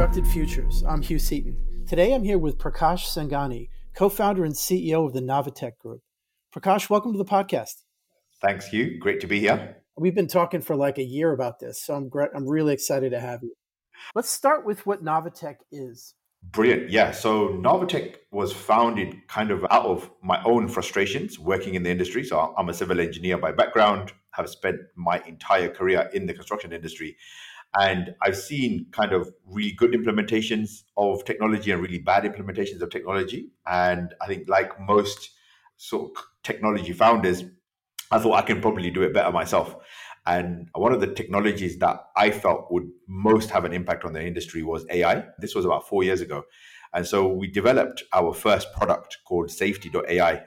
Constructed Futures. I'm Hugh Seaton. Today I'm here with Prakash Senghani, co founder and CEO of the Navatech Group. Prakash, welcome to the podcast. Thanks, Hugh. Great to be here. We've been talking for like a year about this, so I'm, great, I'm really excited to have you. Let's start with what Navatech is. Brilliant. Yeah. So Navatech was founded kind of out of my own frustrations working in the industry. So I'm a civil engineer by background, have spent my entire career in the construction industry. And I've seen kind of really good implementations of technology and really bad implementations of technology. And I think, like most sort of technology founders, I thought I can probably do it better myself. And one of the technologies that I felt would most have an impact on the industry was AI. This was about four years ago. And so we developed our first product called Saifety.ai.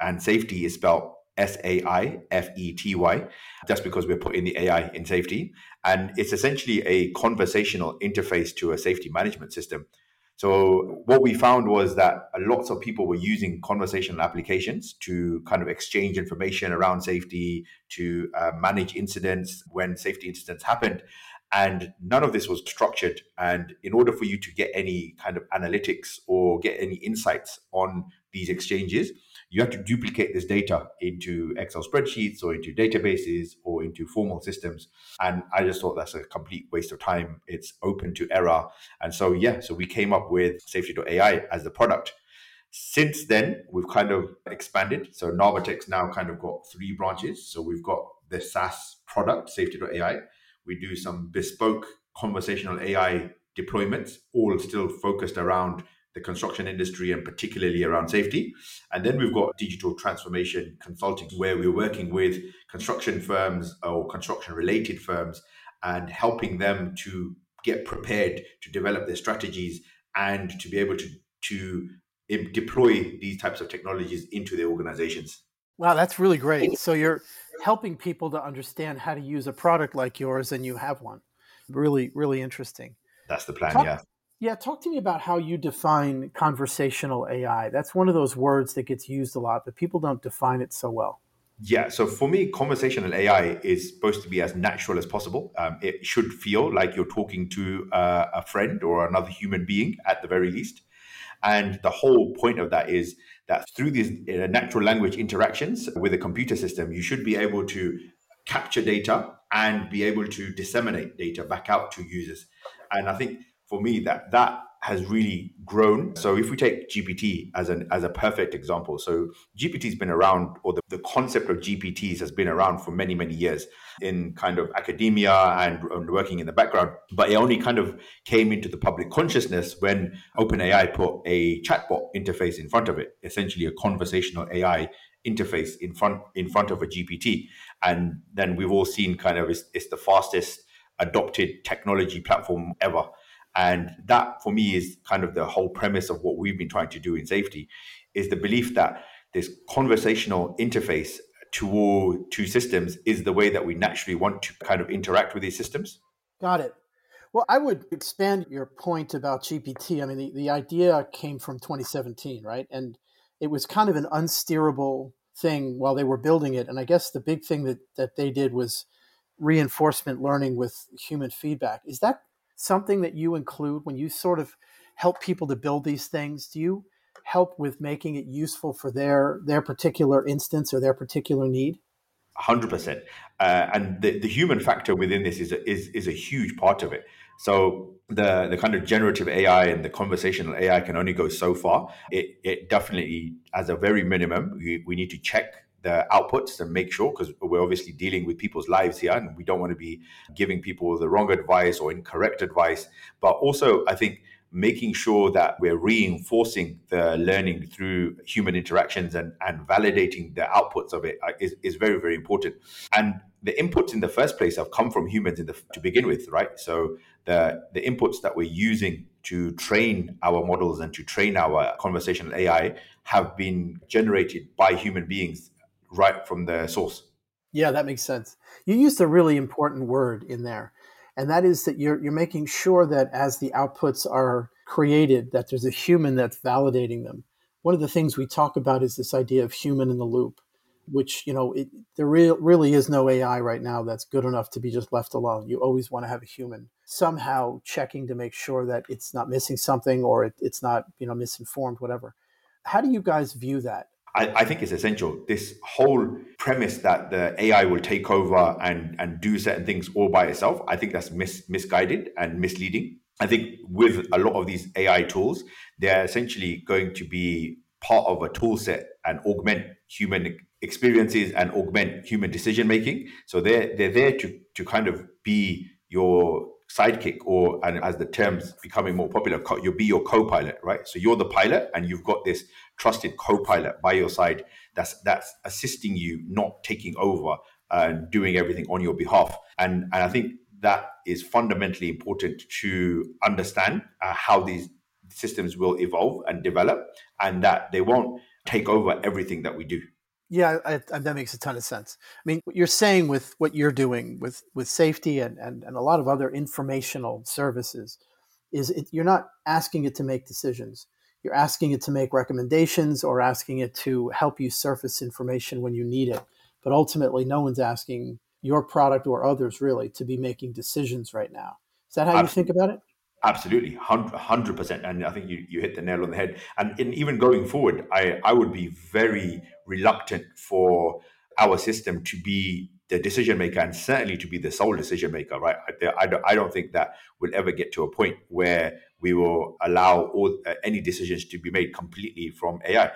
And Saifety is spelled S A I F E T Y, just because we're putting the AI in safety. And it's essentially a conversational interface to a safety management system. So what we found was that lots of people were using conversational applications to kind of exchange information around safety, to uh, manage incidents when safety incidents happened. And none of this was structured. And in order for you to get any kind of analytics or get any insights on these exchanges, you have to duplicate this data into Excel spreadsheets or into databases or into formal systems. And I just thought that's a complete waste of time. It's open to error. And so, yeah, so we came up with Saifety.ai as the product. Since then, we've kind of expanded. So Navatech's now kind of got three branches. So we've got the SaaS product, Saifety.ai. We do some bespoke conversational AI deployments, all still focused around the construction industry and particularly around safety. And then we've got digital transformation consulting, where we're working with construction firms or construction related firms and helping them to get prepared to develop their strategies and to be able to, to deploy these types of technologies into their organizations. Wow, that's really great. So you're helping people to understand how to use a product like yours and you have one. Really, really interesting. That's the plan, Talk, yeah. Yeah, talk to me about how you define conversational AI. That's one of those words that gets used a lot, but people don't define it so well. Yeah, so for me, conversational AI is supposed to be as natural as possible. Um, it should feel like you're talking to uh, a friend or another human being at the very least. And the whole point of that is that through these uh, natural language interactions with a computer system, you should be able to capture data and be able to disseminate data back out to users. And I think for me that that has really grown. So if we take GPT as an as a perfect example, so GPT's been around, or the, the concept of GPTs has been around for many, many years in kind of academia and, and working in the background. But it only kind of came into the public consciousness when OpenAI put a chatbot interface in front of it, essentially a conversational AI interface in front in front of a GPT. And then we've all seen kind of it's, it's the fastest adopted technology platform ever. And that for me is kind of the whole premise of what we've been trying to do in safety is the belief that this conversational interface to all two systems is the way that we naturally want to kind of interact with these systems. Got it. Well, I would expand your point about GPT. I mean, the, the idea came from 2017, right? And it was kind of an unsteerable thing while they were building it. And I guess the big thing that, that they did was reinforcement learning with human feedback. Is that something that you include when you sort of help people to build these things? Do you help with making it useful for their their particular instance or their particular need? Hundred uh, percent, and the, the human factor within this is a, is is a huge part of it. So the the kind of generative AI and the conversational AI can only go so far. It it definitely, as a very minimum, we, we need to check the outputs and make sure because we're obviously dealing with people's lives here and we don't want to be giving people the wrong advice or incorrect advice. But also i think making sure that we're reinforcing the learning through human interactions and, and validating the outputs of it uh, is, is very very important. And the inputs in the first place have come from humans the, to begin with right? So the the inputs that we're using to train our models and to train our conversational ai have been generated by human beings right from the source. Yeah, that makes sense. You used a really important word in there, and that is that you're you're making sure that as the outputs are created, that there's a human that's validating them. One of the things we talk about is this idea of human in the loop, which you know it, there re- really is no AI right now that's good enough to be just left alone. You always want to have a human somehow checking to make sure that it's not missing something or it, it's not you know misinformed whatever how do you guys view that I, I, think it's essential. This whole premise that the AI will take over and, and do certain things all by itself, I think that's mis, misguided and misleading. I think with a lot of these AI tools, they're essentially going to be part of a tool set and augment human experiences and augment human decision making. So they're they're there to to kind of be your sidekick or and as the terms becoming more popular you'll be your co-pilot right? So you're the pilot and you've got this trusted co-pilot by your side that's that's assisting you not taking over and doing everything on your behalf. And and i think that is fundamentally important to understand uh, how these systems will evolve and develop and that they won't take over everything that we do yeah, I, I, that makes a ton of sense. I mean, what you're saying with what you're doing with with safety and and, and a lot of other informational services is it, you're not asking it to make decisions. You're asking it to make recommendations or asking it to help you surface information when you need it. But ultimately, no one's asking your product or others really to be making decisions right now. Is that how Absolutely. you think about it? Absolutely, hundred percent, and I think you, you hit the nail on the head. And in, even going forward, I I would be very reluctant for our system to be the decision maker and certainly to be the sole decision maker. Right? I, I don't I don't think that we'll ever get to a point where we will allow all uh, any decisions to be made completely from AI,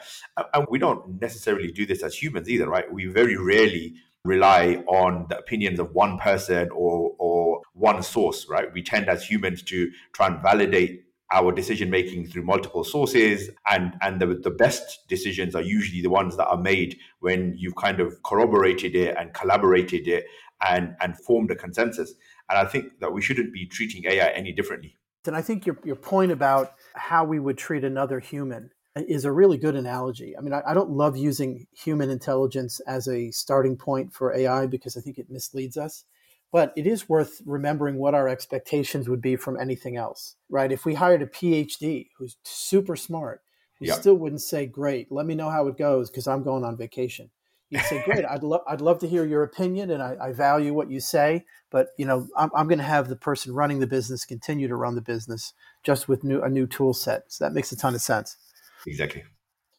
and we don't necessarily do this as humans either. Right? We very rarely rely on the opinions of one person or or one source, right? We tend as humans to try and validate our decision making through multiple sources and and the, the best decisions are usually the ones that are made when you've kind of corroborated it and collaborated it and and formed a consensus and i think that we shouldn't be treating ai any differently and i think your, your point about how we would treat another human is a really good analogy. I mean, I, I, don't love using human intelligence as a starting point for AI because I think it misleads us. But it is worth remembering what our expectations would be from anything else, right? If we hired a PhD who's super smart, we yep. still wouldn't say, "Great, let me know how it goes," because I'm going on vacation. You'd say, "Great, I'd love I'd love to hear your opinion, and I, I value what you say, but you know, I'm, I'm going to have the person running the business continue to run the business just with new a new tool set." So that makes a ton of sense. Exactly.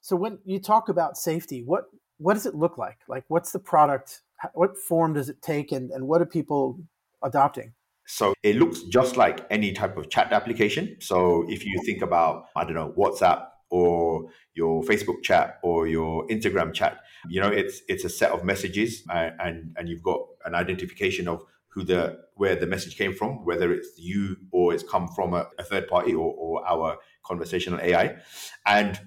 So when you talk about Saifety, what what does it look like? Like, what's the product? What form does it take, and, and what are people adopting? So it looks just like any type of chat application. So if you think about, I don't know, WhatsApp or your Facebook chat or your Instagram chat, you know, it's it's a set of messages, and and, you've got an identification of who the where the message came from, whether it's you or it's come from a, a third party or, or our conversational AI. And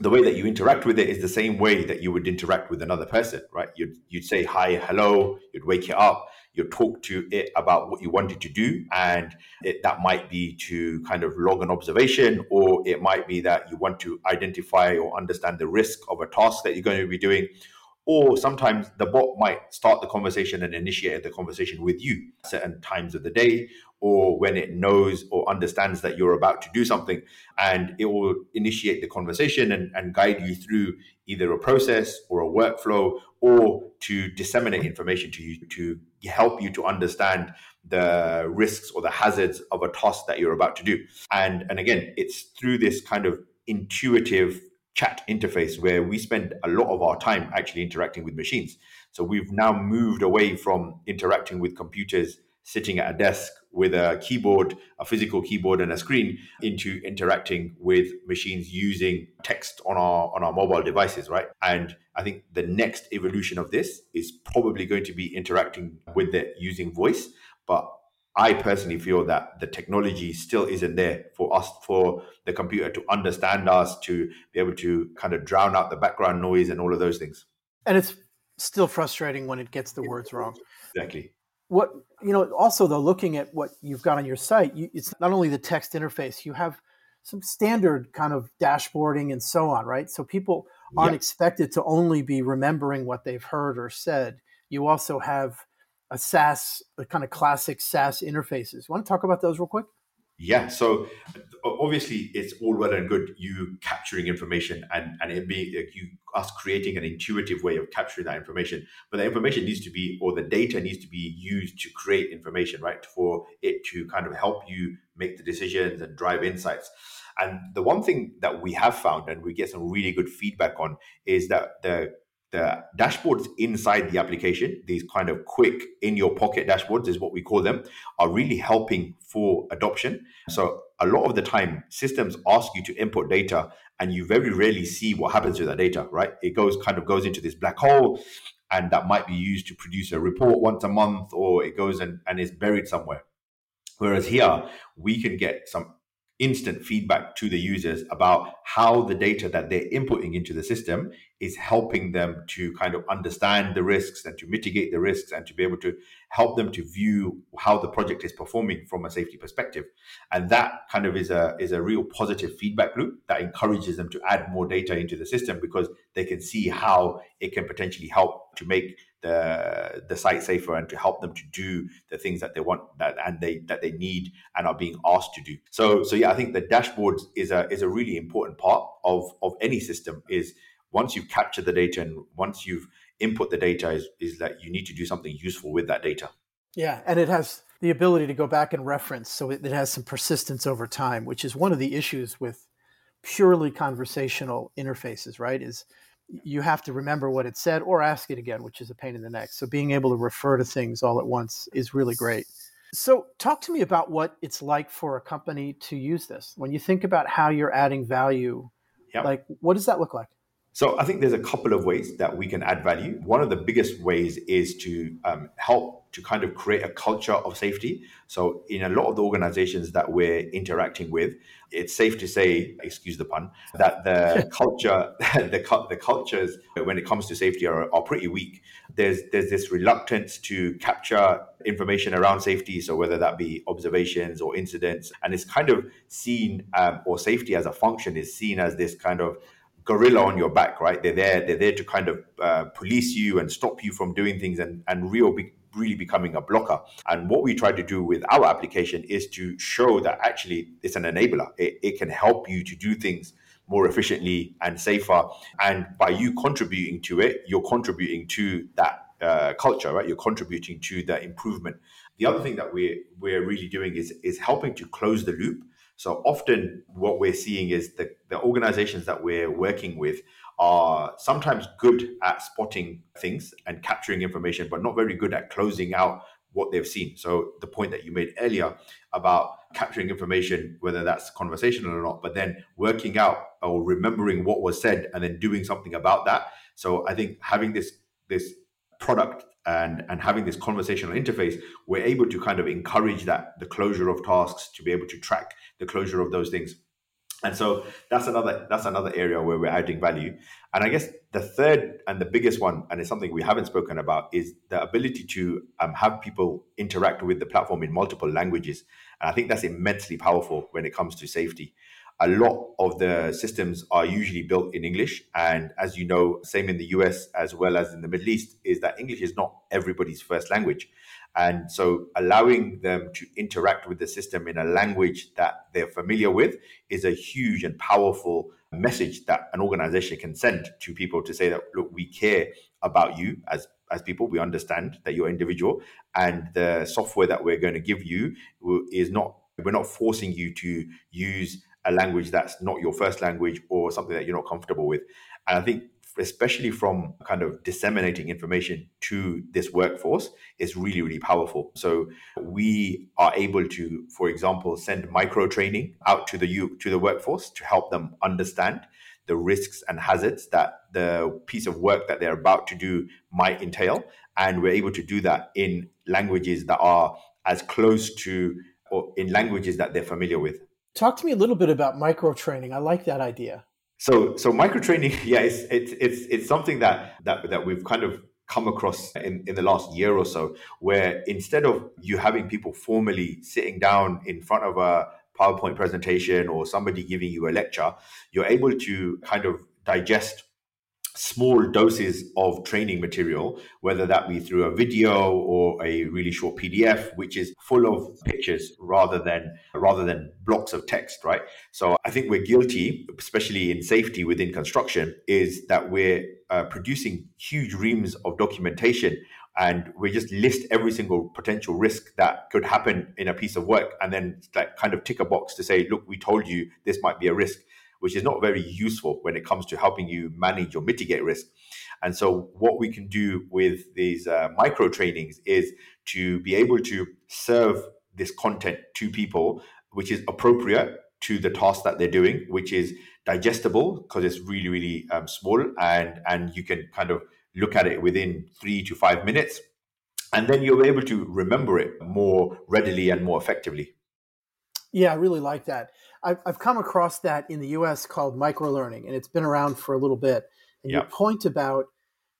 the way that you interact with it is the same way that you would interact with another person, right? You'd, you'd say hi, hello, you'd wake it up, you'd talk to it about what you wanted to do. And it, that might be to kind of log an observation, or it might be that you want to identify or understand the risk of a task that you're going to be doing, or sometimes the bot might start the conversation and initiate the conversation with you certain times of the day or when it knows or understands that you're about to do something and it will initiate the conversation and, and guide you through either a process or a workflow or to disseminate information to you to help you to understand the risks or the hazards of a task that you're about to do. And and again it's through this kind of intuitive chat interface where we spend a lot of our time actually interacting with machines. So we've now moved away from interacting with computers sitting at a desk with a keyboard, a physical keyboard and a screen into interacting with machines using text on our on our mobile devices, right? And I think the next evolution of this is probably going to be interacting with it using voice, but I personally feel that the technology still isn't there for us, for the computer to understand us, to be able to kind of drown out the background noise and all of those things. And it's still frustrating when it gets the words wrong. Exactly. What, you know, also though, looking at what you've got on your site, you, it's not only the text interface, you have some standard kind of dashboarding and so on, right? So people aren't yep. expected to only be remembering what they've heard or said. You also have a SaaS, a kind of classic SaaS interfaces. Want to talk about those real quick? Yeah. So obviously, it's all well and good you capturing information and and it being like you us creating an intuitive way of capturing that information. But the information needs to be, or the data needs to be used to create information, right? For it to kind of help you make the decisions and drive insights. And the one thing that we have found, and we get some really good feedback on, is that the the dashboards inside the application, these kind of quick in your pocket dashboards is what we call them, are really helping for adoption. So a lot of the time, systems ask you to input data and you very rarely see what happens to that data, right? It goes kind of goes into this black hole and that might be used to produce a report once a month or it goes and, and is buried somewhere. Whereas here, we can get some instant feedback to the users about how the data that they're inputting into the system is helping them to kind of understand the risks and to mitigate the risks and to be able to help them to view how the project is performing from a safety perspective. And that kind of is a is a real positive feedback loop that encourages them to add more data into the system because they can see how it can potentially help to make the the site safer and to help them to do the things that they want that and they that they need and are being asked to do. So so yeah, I think the dashboards is a is a really important part of of any system. Is once you've captured the data and once you've input the data, is is that you need to do something useful with that data. Yeah, and it has the ability to go back and reference, so it, it has some persistence over time, which is one of the issues with purely conversational interfaces. Right? Is you have to remember what it said or ask it again, which is a pain in the neck. So being able to refer to things all at once is really great. So talk to me about what it's like for a company to use this. When you think about how you're adding value, yep. like what does that look like? So I think there's a couple of ways that we can add value. One of the biggest ways is to um, help to kind of create a culture of safety. So, in a lot of the organizations that we're interacting with, it's safe to say, excuse the pun, that the culture, the, the cultures when it comes to safety are, are pretty weak. There's there's this reluctance to capture information around safety, so whether that be observations or incidents, and it's kind of seen um, or safety as a function is seen as this kind of gorilla on your back, right? They're there. They're there to kind of uh, police you and stop you from doing things, and and real really becoming a blocker. And what we try to do with our application is to show that actually it's an enabler. It, it can help you to do things more efficiently and safer. And by you contributing to it, you're contributing to that uh, culture, right? You're contributing to the improvement. The other thing that we're we're really doing is is helping to close the loop. So often, what we're seeing is the the organizations that we're working with are sometimes good at spotting things and capturing information, but not very good at closing out what they've seen. So the point that you made earlier about capturing information, whether that's conversational or not, but then working out or remembering what was said and then doing something about that. So I think having this this product and and having this conversational interface, we're able to kind of encourage that the closure of tasks to be able to track the closure of those things. And so that's another that's another area where we're adding value. And i guess the third and the biggest one and it's something we haven't spoken about is the ability to um, have people interact with the platform in multiple languages. And i think that's immensely powerful when it comes to safety a lot of the systems are usually built in english. And as you know same in the us as well as in the middle east is that english is not everybody's first language. And so allowing them to interact with the system in a language that they're familiar with is a huge and powerful message that an organization can send to people to say that, look, we care about you as as people. We understand that you're individual and the software that we're going to give you is not we're not forcing you to use a language that's not your first language or something that you're not comfortable with and i think especially from kind of disseminating information to this workforce, is really, really powerful. So we are able to, for example, send micro training out to the to the workforce to help them understand the risks and hazards that the piece of work that they're about to do might entail. And we're able to do that in languages that are as close to or in languages that they're familiar with. Talk to me a little bit about micro training. I like that idea. So so micro training, yeah, it's it's it's it's something that that that we've kind of come across in, in the last year or so, where instead of you having people formally sitting down in front of a PowerPoint presentation or somebody giving you a lecture, you're able to kind of digest small doses of training material, whether that be through a video or a really short PDF, which is full of pictures rather than rather than blocks of text, right? So I think we're guilty, especially in safety within construction, is that we're uh, producing huge reams of documentation and we just list every single potential risk that could happen in a piece of work and then like kind of tick a box to say look we told you this might be a risk which is not very useful when it comes to helping you manage or mitigate risk. And so, what we can do with these uh, micro trainings is to be able to serve this content to people, which is appropriate to the task that they're doing, which is digestible because it's really, really um, small, and and you can kind of look at it within three to five minutes, and then you're able to remember it more readily and more effectively. Yeah, I really like that. I've, I've come across that in the US called microlearning, and it's been around for a little bit. And yep. your point about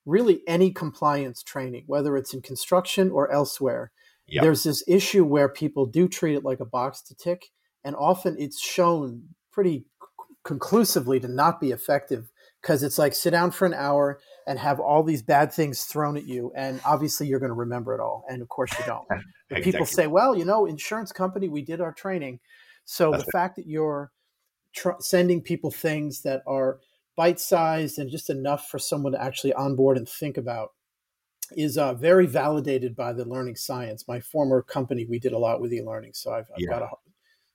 really any compliance training, whether it's in construction or elsewhere, yep. there's this issue where people do treat it like a box to tick, and often it's shown pretty conclusively to not be effective because it's like sit down for an hour and have all these bad things thrown at you and obviously you're going to remember it all and of course you don't exactly. people say well you know insurance company we did our training so That's the fact that you're tr- sending people things that are bite sized and just enough for someone to actually onboard and think about is uh, very validated by the learning science. My former company, we did a lot with e-learning, so I've, I've yeah. got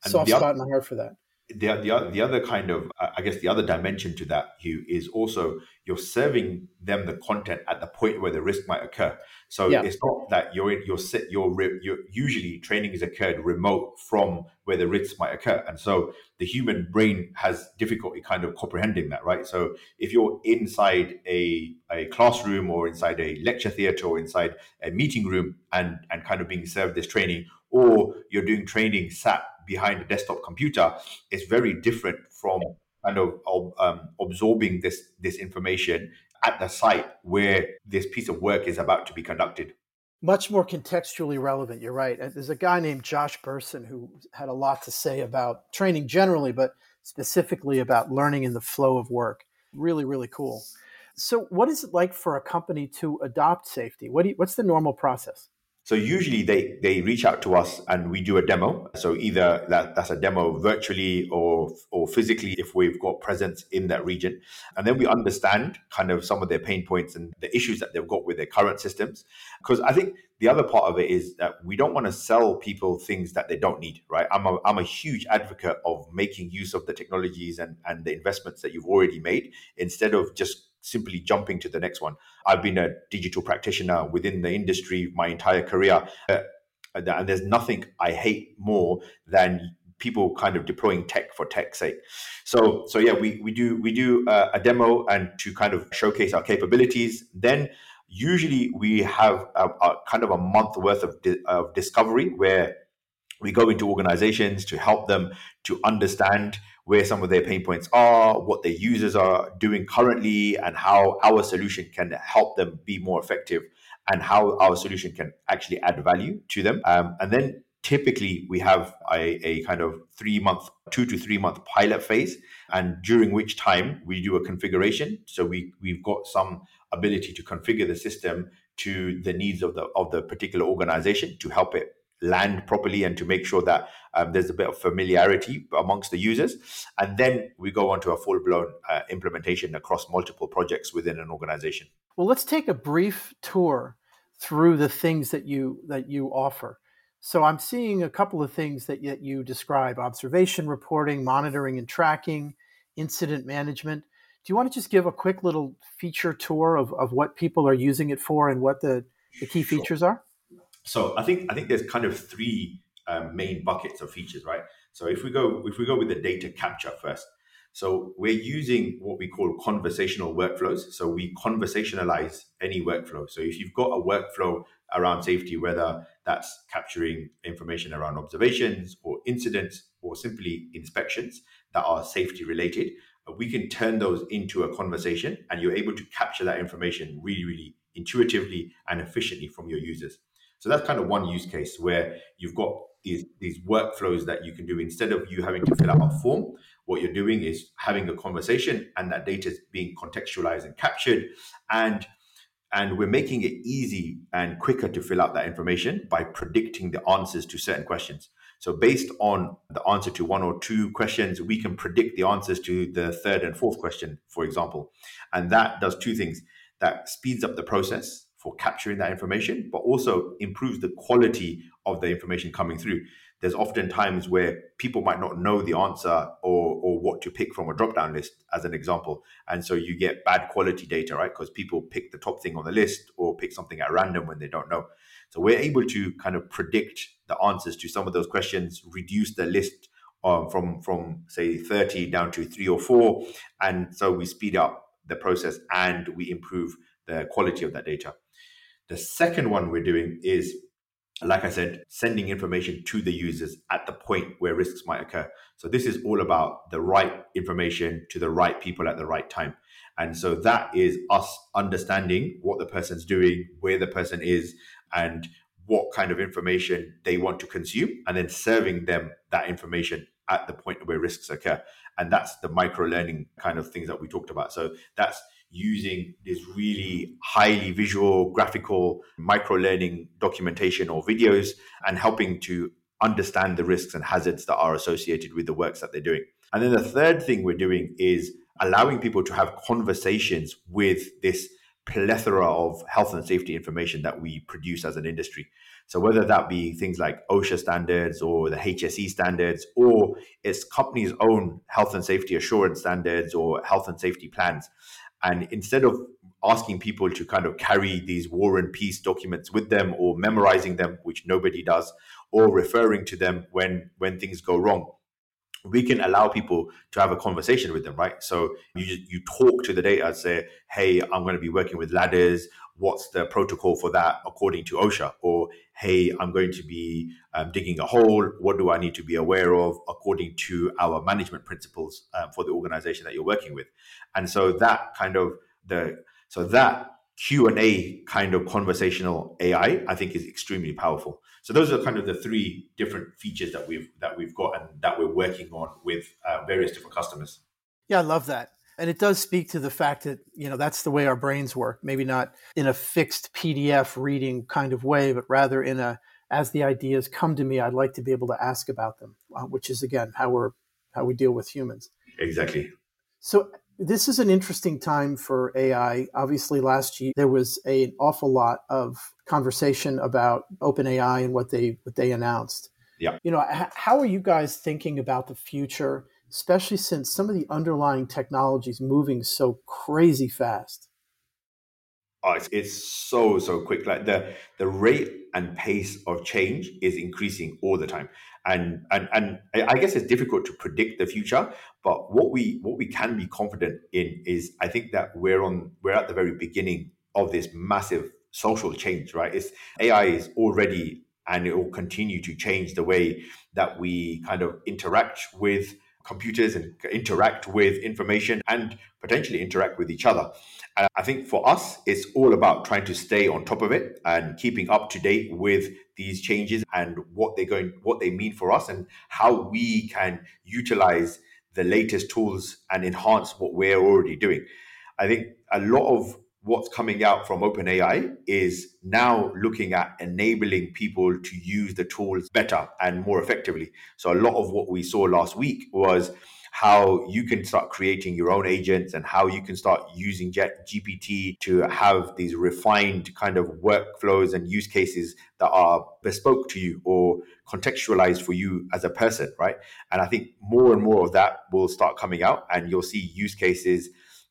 a soft spot in my heart for that the, the, the other kind of uh, i guess the other dimension to that hugh is also you're serving them the content at the point where the risk might occur. So yeah. it's not that you're in you're set you're, you're usually training is occurred remote from where the risks might occur. And so the human brain has difficulty kind of comprehending that right? So if you're inside a, a classroom or inside a lecture theater or inside a meeting room and and kind of being served this training or you're doing training sat behind a desktop computer is very different from kind of um, absorbing this this information at the site where this piece of work is about to be conducted. Much more contextually relevant. You're right. There's a guy named Josh Bersin who had a lot to say about training generally, but specifically about learning in the flow of work. Really, really cool. So, what is it like for a company to adopt Saifety? What you, what's the normal process? So usually they they reach out to us and we do a demo. So either that, that's a demo virtually or or physically if we've got presence in that region, and then we understand kind of some of their pain points and the issues that they've got with their current systems. Because I think the other part of it is that we don't want to sell people things that they don't need, right? I'm a I'm a huge advocate of making use of the technologies and and the investments that you've already made instead of just simply jumping to the next one. I've been a digital practitioner within the industry my entire career. Uh, and there's nothing I hate more than people kind of deploying tech for tech's sake. So, so yeah, we, we do we do uh, a demo and to kind of showcase our capabilities. Then usually we have a, a kind of a month worth of, di- of discovery where we go into organizations to help them to understand where some of their pain points are, what their users are doing currently, and how our solution can help them be more effective, and how our solution can actually add value to them. Um, and then typically we have a, a kind of three month, two to three month pilot phase, and during which time we do a configuration. So we we've got some ability to configure the system to the needs of the of the particular organization to help it land properly and to make sure that um, there's a bit of familiarity amongst the users. And then we go on to a full blown uh, implementation across multiple projects within an organization. Well, let's take a brief tour through the things that you that you offer. So I'm seeing a couple of things that you, you describe: observation reporting, monitoring and tracking, incident management. Do you want to just give a quick little feature tour of, of what people are using it for and what the, the key sure. features are? So I think I think there's kind of three um, main buckets of features, right? So if we go if we go with the data capture first, so we're using what we call conversational workflows. So we conversationalize any workflow. So if you've got a workflow around safety, whether that's capturing information around observations or incidents or simply inspections that are safety related, we can turn those into a conversation and you're able to capture that information really, really intuitively and efficiently from your users. So that's kind of one use case where you've got these these workflows that you can do instead of you having to fill out a form. What you're doing is having a conversation and that data is being contextualized and captured. And and we're making it easy and quicker to fill out that information by predicting the answers to certain questions. So based on the answer to one or two questions we can predict the answers to the third and fourth question for example. And that does two things. That speeds up the process for capturing that information but also improves the quality of the information coming through there's often times where people might not know the answer or, or what to pick from a drop down list, as an example. And so you get bad quality data, right? Because people pick the top thing on the list or pick something at random when they don't know. So we're able to kind of predict the answers to some of those questions, reduce the list um, from from say 30 down to three or four, and so we speed up the process and we improve the quality of that data. The second one we're doing is like I said, sending information to the users at the point where risks might occur. So this is all about the right information to the right people at the right time. And so that is us understanding what the person's doing, where the person is, and what kind of information they want to consume, and then serving them that information at the point where risks occur. And that's the micro learning kind of things that we talked about. So that's using this really highly visual, graphical, micro learning documentation or videos and helping to understand the risks and hazards that are associated with the works that they're doing. And then the third thing we're doing is allowing people to have conversations with this plethora of health and safety information that we produce as an industry. So whether that be things like OSHA standards or the HSE standards, or it's companies' own health and safety assurance standards or health and safety plans, and instead of asking people to kind of carry these war and peace documents with them or memorizing them, which nobody does, or referring to them when when things go wrong, we can allow people to have a conversation with them, right? So you you talk to the data and say, "Hey, I'm going to be working with ladders. What's the protocol for that according to OSHA?" Or, "Hey, I'm going to be um, digging a hole. What do I need to be aware of according to our management principles um, for the organization that you're working with?" And so that kind of the so that Q and A kind of conversational AI, I think, is extremely powerful. So those are kind of the three different features that we've that we've got and that we're working on with uh, various different customers. Yeah, I love that. And it does speak to the fact that, you know, that's the way our brains work. Maybe not in a fixed PDF reading kind of way, but rather in a as the ideas come to me, I'd like to be able to ask about them, uh, which is again how we're how we deal with humans. Exactly. So this is an interesting time for AI. Obviously, last year there was a, an awful lot of conversation about OpenAI and what they what they announced. Yeah. You know, h- how are you guys thinking about the future, especially since some of the underlying technologies moving so crazy fast? Oh, it's, it's so so quick. Like the the rate and pace of change is increasing all the time and and and I guess it's difficult to predict the future. But what we what we can be confident in is I think that we're on we're at the very beginning of this massive social change. Right? It's AI is already and it will continue to change the way that we kind of interact with computers and interact with information and potentially interact with each other. And I think for us, it's all about trying to stay on top of it and keeping up to date with these changes and what they're going, what they mean for us, and how we can utilize the latest tools and enhance what we're already doing. I think a lot of what's coming out from OpenAI is now looking at enabling people to use the tools better and more effectively. So a lot of what we saw last week was how you can start creating your own agents and how you can start using ChatGPT to have these refined kind of workflows and use cases that are bespoke to you or contextualized for you as a person, right? And I think more and more of that will start coming out and you'll see use cases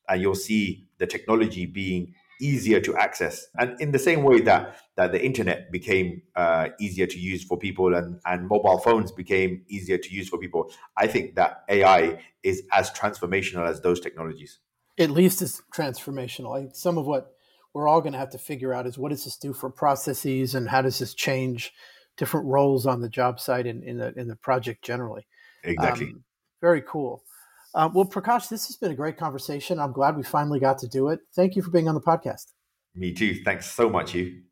and you'll see the technology being easier to access. And in the same way that that the internet became uh, easier to use for people and and mobile phones became easier to use for people i think that ai is as transformational as those technologies. At least as transformational. Like some of what we're all going to have to figure out is what does this do for processes and how does this change different roles on the job site and in the in the project generally. Exactly. Um, very cool uh, well, Prakash, this has been a great conversation. I'm glad we finally got to do it. Thank Hugh for being on the podcast. Me too. Thanks so much, you.